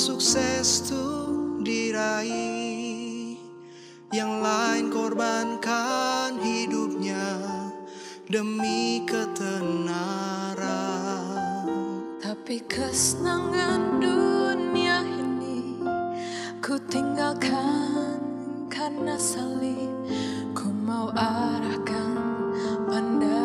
Sukses tuh diraih. Yang lain korbankan hidupnya Demi ketenaran. Tapi kesenangan dunia ini Ku tinggalkan karena salib. Ku mau arahkan pandanganku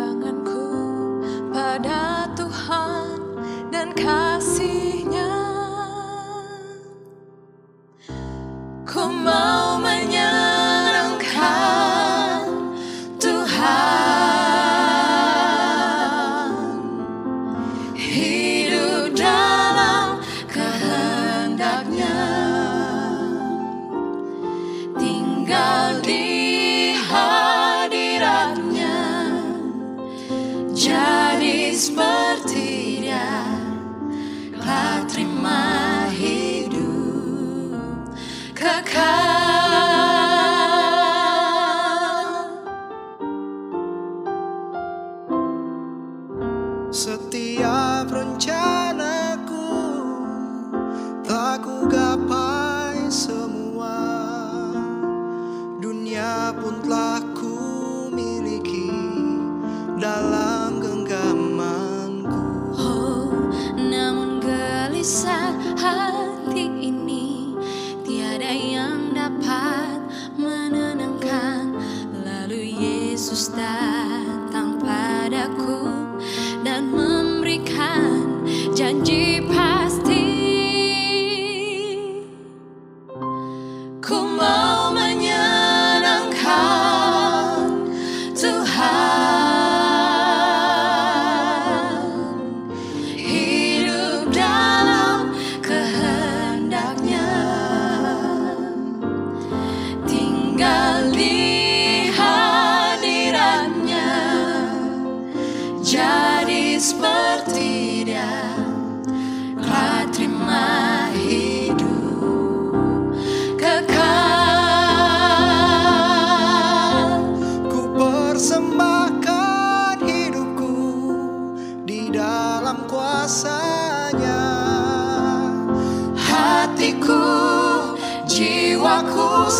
jiwaku,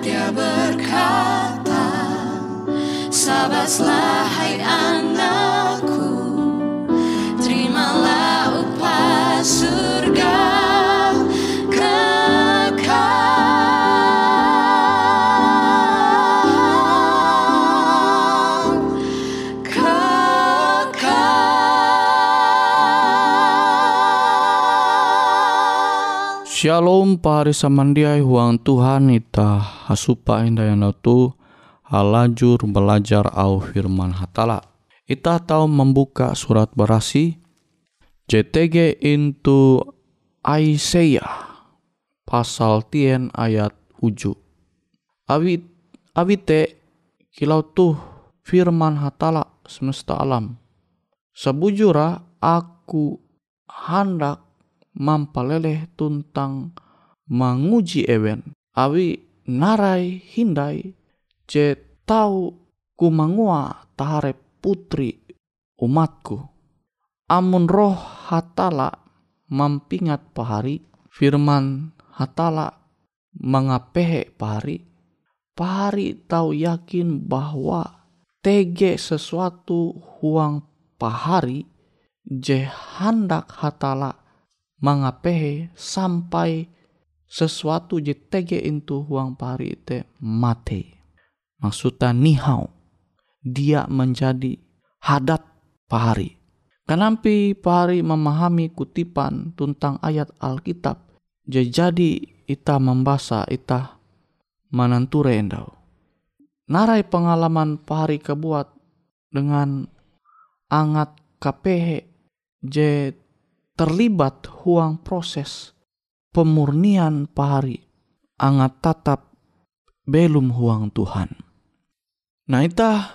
dia berkata sabarlah hai anakku Shalom pahari samandiai huang Tuhan ita hasupa indah yang tu halajur belajar au firman hatala. Ita tahu membuka surat berasi JTG into Isaiah pasal tien ayat uju. Awi awi te kilau tuh firman hatala semesta alam. Sebujura aku hendak mampaleleh tuntang menguji ewen. Awi narai hindai je tahu ku mangua taharep putri umatku. Amun roh hatala mampingat pahari, firman hatala mengapehe pahari, pahari tahu yakin bahwa tege sesuatu huang pahari je hendak hatala mengapehe sampai sesuatu je tege itu huang pahari te mate. Maksudnya nihau. Dia menjadi hadat pahari. Kenampi pahari memahami kutipan tentang ayat Alkitab. Jadi ita membaca ita menenture endau. Narai pengalaman pahari kebuat dengan angat KPH je terlibat huang proses pemurnian pahari angat tatap belum huang Tuhan. Nah ita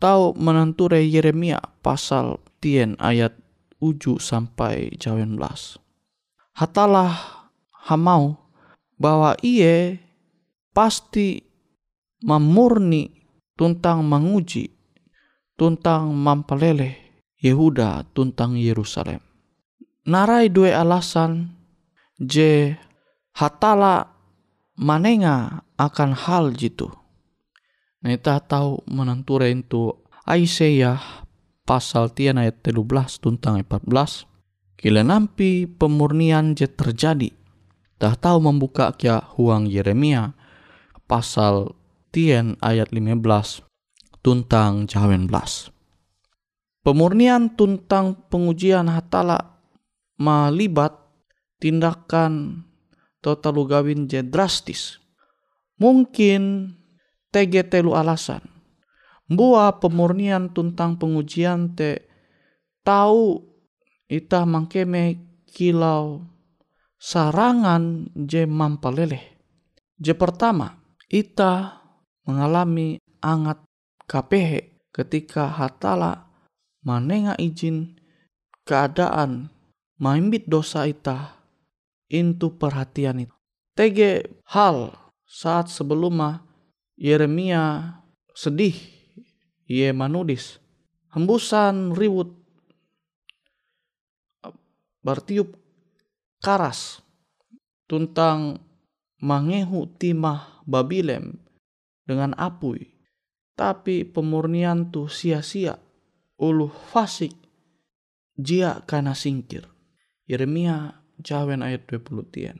tahu menenture Yeremia pasal tien ayat uju sampai jawen belas. Hatalah hamau bahwa iye pasti memurni tuntang menguji tuntang mampaleleh Yehuda tuntang Yerusalem. Narai dua alasan je hatala manenga akan hal jitu. Kita tahu menenture itu Aisyah pasal tian ayat 13 tuntang 14. Kila nampi pemurnian je terjadi. Dah tahu membuka kia huang Yeremia pasal tian ayat 15 tuntang jawen belas. Pemurnian tuntang pengujian hatala melibat tindakan total gawin je drastis. Mungkin tege telu alasan. Buah pemurnian tuntang pengujian te tahu ita mangkeme kilau sarangan je mampaleleh. Je pertama, ita mengalami angat kapehe ketika hatala manenga izin keadaan maimbit dosa ita into perhatian itu. Tege hal saat sebelum Yeremia sedih, ia manudis. Hembusan riwut bertiup karas tuntang mangehu timah Babilem dengan apui. Tapi pemurnian tu sia-sia. Uluh fasik jia kana singkir. Yeremia jawen ayat 20 tian.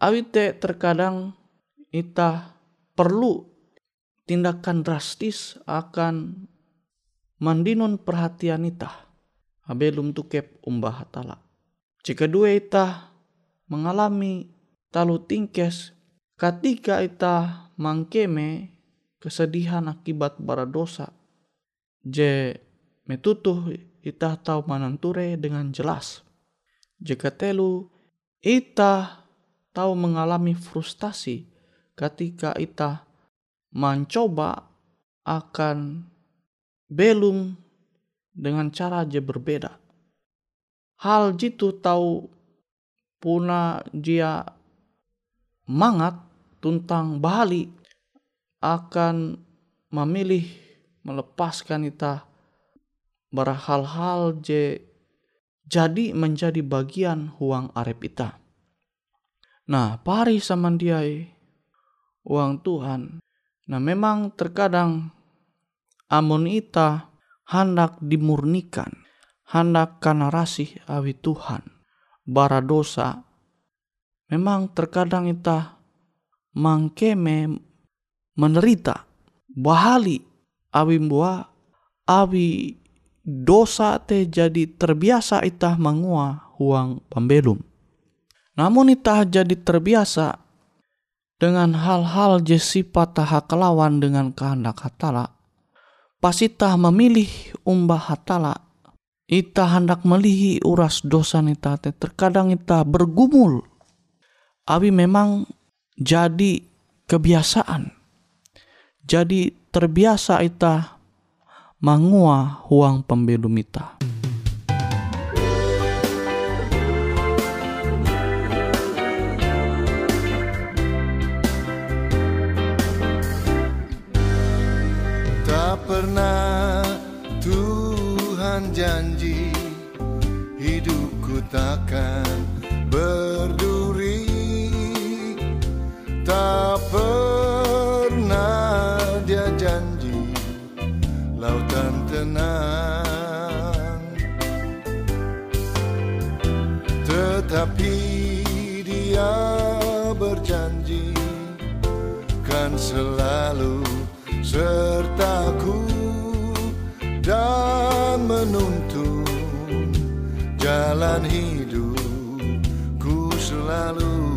Awite terkadang ita perlu tindakan drastis akan mandinun perhatian ita. Abelum tukep umbah hatala. Jika dua ita mengalami talu tingkes ketika ita mangkeme kesedihan akibat bara dosa. Je metutuh ita tahu mananture dengan jelas. Jika telu ita tahu mengalami frustasi ketika ita mencoba akan belum dengan cara je berbeda. Hal jitu tahu puna dia mangat tentang Bali akan memilih melepaskan ita berhal-hal je jadi menjadi bagian huang arep ita. Nah, pari samandiai uang Tuhan. Nah, memang terkadang amun ita hendak dimurnikan, hendak karena rasih awi Tuhan, bara dosa. Memang terkadang ita mangkeme menderita, bahali awi mbua, awi dosa te jadi terbiasa ita mangua huang pembelum. Namun ita jadi terbiasa dengan hal-hal je sifat taha kelawan dengan kehendak hatala. pas ita memilih umbah hatala ita hendak melihi uras dosa nita teh terkadang ita bergumul abi memang jadi kebiasaan jadi terbiasa ita mangua huang pembelum ita Tak pernah Tuhan janji Hidupku takkan berduri. Tak pernah tenang. Tetapi dia berjanji Kan selalu sertaku dan menuntun jalan hidupku selalu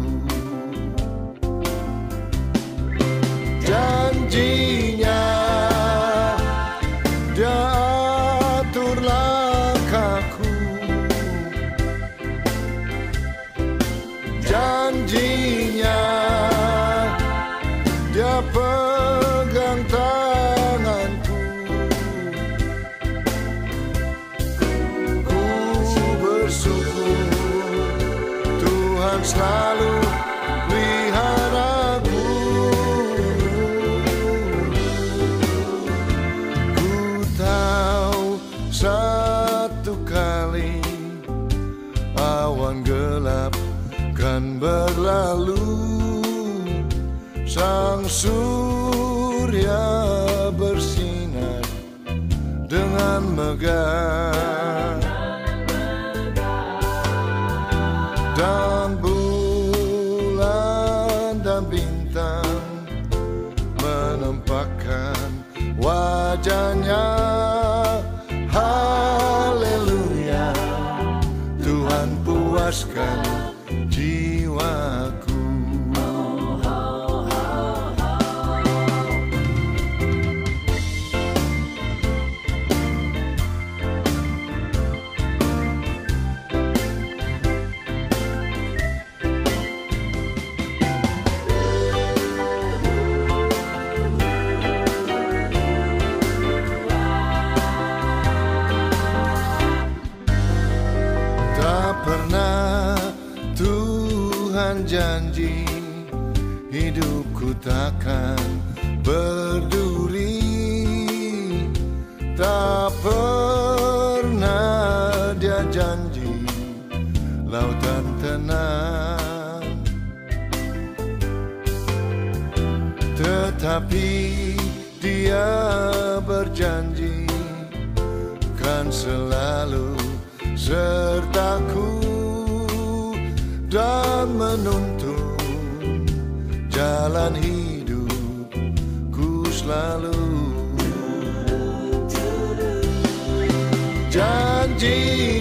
janjinya dia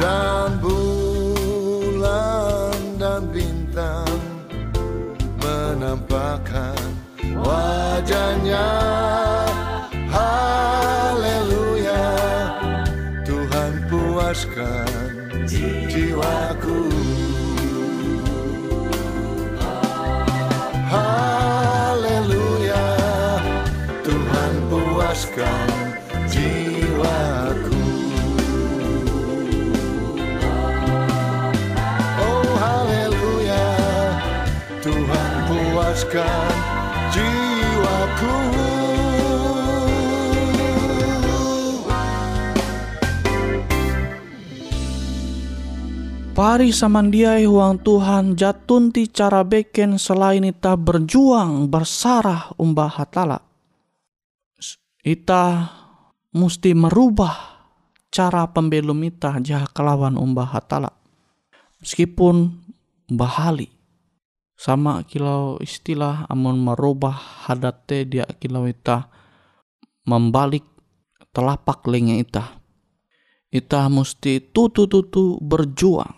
Dan bulan dan bintang menampakkan wajahnya. Haleluya. Tuhan puaskan puaskan jiwaku Pari samandiai huang Tuhan jatun ti cara beken selain ita berjuang bersarah umbah hatala. Ita musti merubah cara pembelum ita jah kelawan umbah hatala. Meskipun bahali. Sama kilau istilah amun merubah hadate dia kilau ita membalik telapak lenge ita. Ita musti tutu-tutu berjuang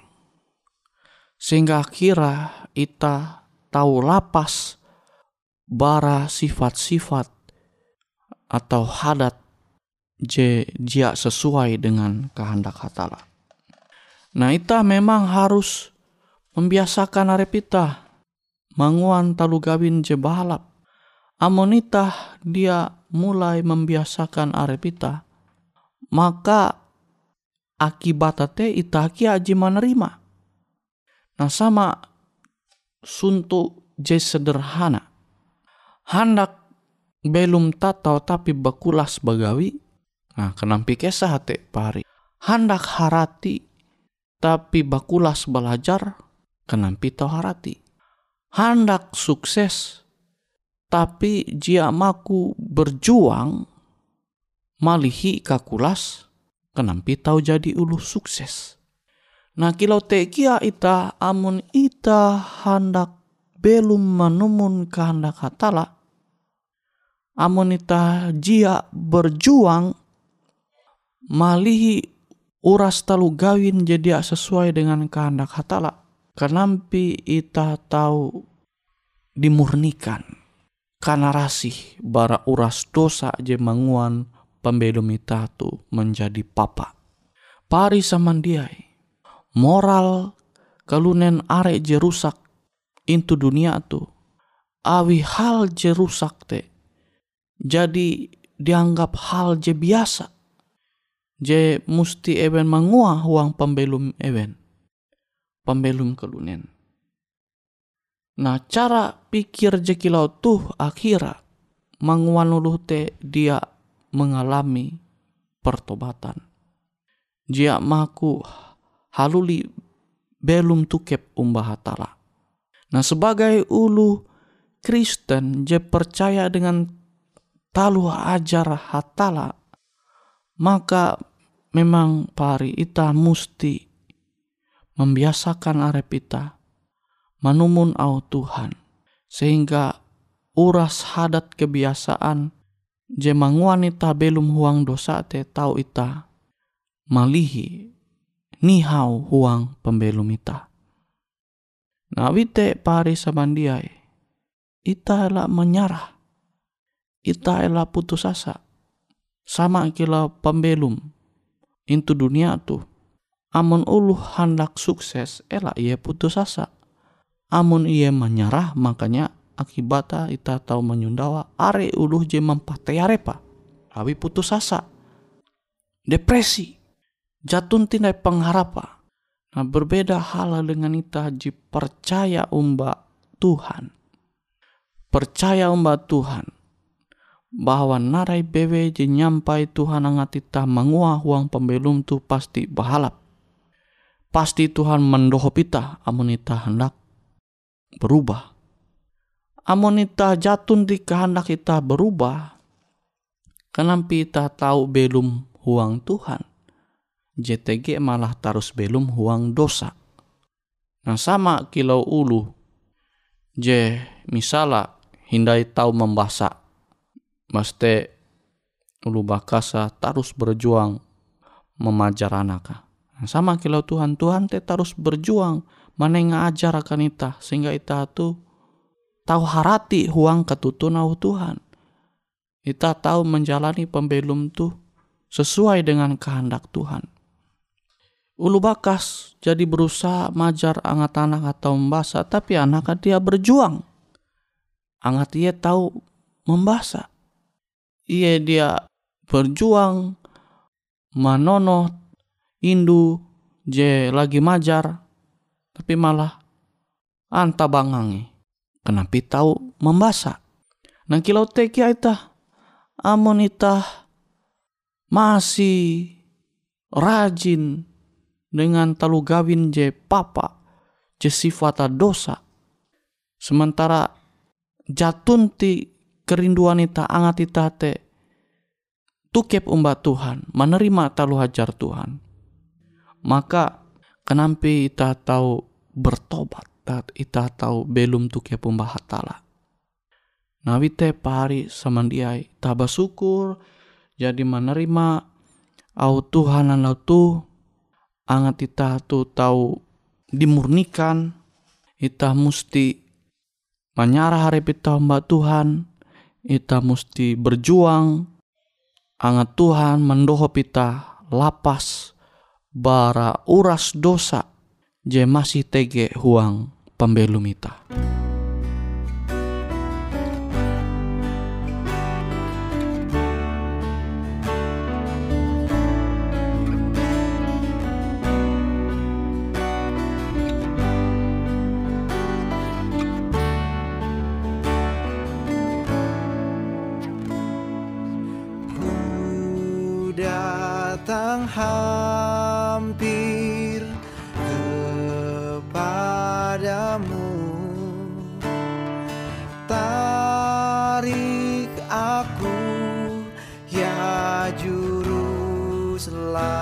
sehingga kira ita tahu lapas bara sifat-sifat atau hadat je dia sesuai dengan kehendak hatala. Nah ita memang harus membiasakan arep ita manguan talu gawin je balap. Amun ita dia mulai membiasakan arep ita, maka akibat te ita ki aji menerima Nah sama suntuk je sederhana. Hendak belum tatau tapi bakulas bagawi. Nah kenampi kesah hati pari. Hendak harati tapi bakulas belajar kenampi tau harati. Hendak sukses tapi jia maku berjuang malihi kakulas kenampi tau jadi ulu sukses. Nah kilau tekia ita amun ita hendak belum menemun kehendak hatala. Amun ita jia berjuang malihi uras talu gawin jadi sesuai dengan kehendak hatala. Kenampi ita tahu dimurnikan. Karena rasih bara uras dosa je manguan pembelum ita tu menjadi papa. Pari samandiai moral kalunen are je rusak intu dunia tu awi hal je rusak te jadi dianggap hal je biasa. Je musti even mangua huang pembelum even pembelum kalunen nah cara pikir je kilau tuh akhira manguan uluh te dia mengalami pertobatan jia maku haluli belum tukep umbah hatala. Nah sebagai ulu Kristen je percaya dengan talu ajar hatala maka memang pari ita musti membiasakan arep ita manumun au Tuhan sehingga uras hadat kebiasaan je manguan ita belum huang dosa te tau ita malihi nihau huang pembelum ita. Nah wite pari sabandiai, ita ela menyarah, ita ela putus asa, sama kila pembelum, intu dunia tu. Amun ulu hendak sukses, ela ia putus asa. Amun ia menyerah, makanya akibatnya ita tahu menyundawa are ulu je mempate arepa. Lawi putus asa. Depresi jatun tinai pengharapa. Nah berbeda hal dengan ita ji percaya umba Tuhan. Percaya umba Tuhan. Bahwa narai bewe ji nyampai Tuhan angat ita mengua huang pembelum tu pasti bahalap. Pasti Tuhan mendohop ita amun ita hendak berubah. Amun ita jatun di kehendak ita berubah. Kenapa ita tahu belum huang Tuhan JTG malah tarus belum huang dosa. Nah sama kilau ulu. J misala hindai tahu membasa. Maste ulu bakasa tarus berjuang memajar anak. Sama kilau Tuhan Tuhan te tarus berjuang yang ngajar akan ita sehingga ita tu tahu harati huang ketutun au Tuhan. Ita tahu menjalani pembelum tu sesuai dengan kehendak Tuhan. Ulu bakas jadi berusaha majar angat anak atau membasa tapi anak dia berjuang. Angat ia tahu membasa. Iya dia berjuang manono indu je lagi majar tapi malah anta bangangi kenapa tahu membasa. Nah kilau teki ita amon ita masih rajin dengan talu gawin je papa je sifata dosa. Sementara jatun ti kerinduan ita angat ita te tukep umba Tuhan, menerima talu hajar Tuhan. Maka kenapa ita tahu bertobat, ita tahu belum tukep umba hatala. Nawi te pari samandiai taba syukur jadi menerima au Tuhan au tu angat ita tu tahu dimurnikan ita musti menyarah hari pita mbak Tuhan ita musti berjuang angat Tuhan mendoho pita lapas bara uras dosa. Je masih tege huang pembelum life.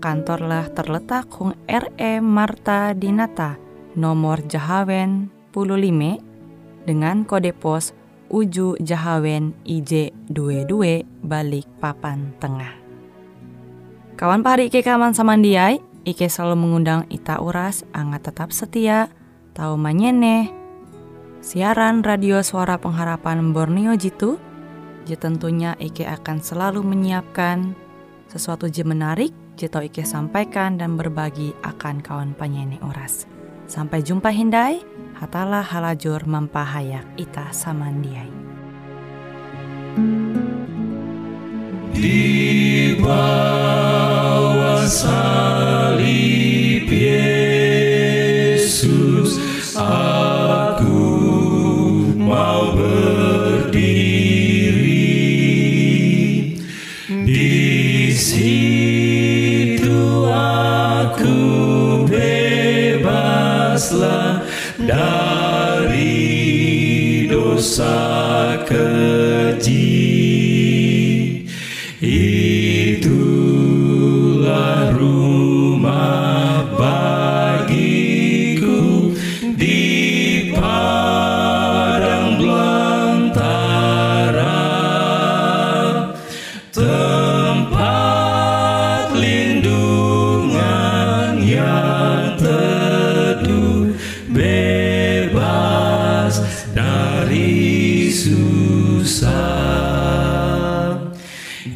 kantorlah terletak Hung RE Marta Dinata nomor Jahawen 15 dengan kode pos Uju Jahawen IJ 22 balik papan tengah. Kawan pahari Ike kaman samandiai, Ike selalu mengundang Ita Uras, angat tetap setia, tahu manyene, siaran radio suara pengharapan Borneo Jitu, tentunya Ike akan selalu menyiapkan sesuatu je menarik, tau Ike sampaikan dan berbagi akan kawan penyanyi Uras. Sampai jumpa Hindai, hatalah halajur mempahayak ita samandiai. Di bawah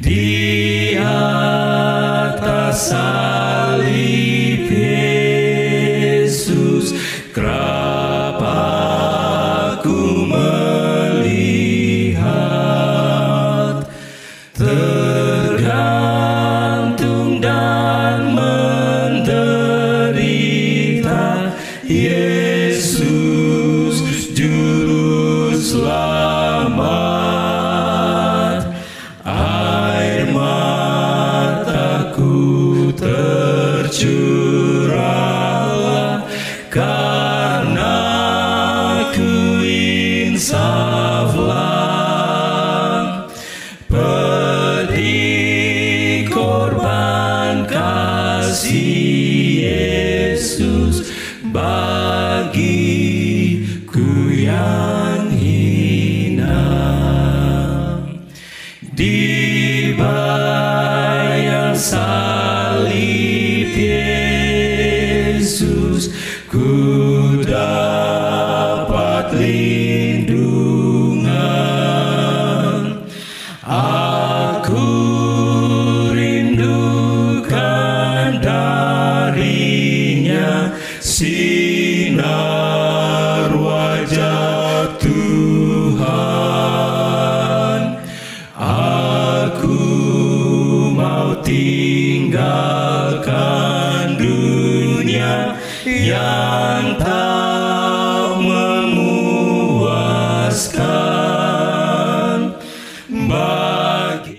di atas bagiku yang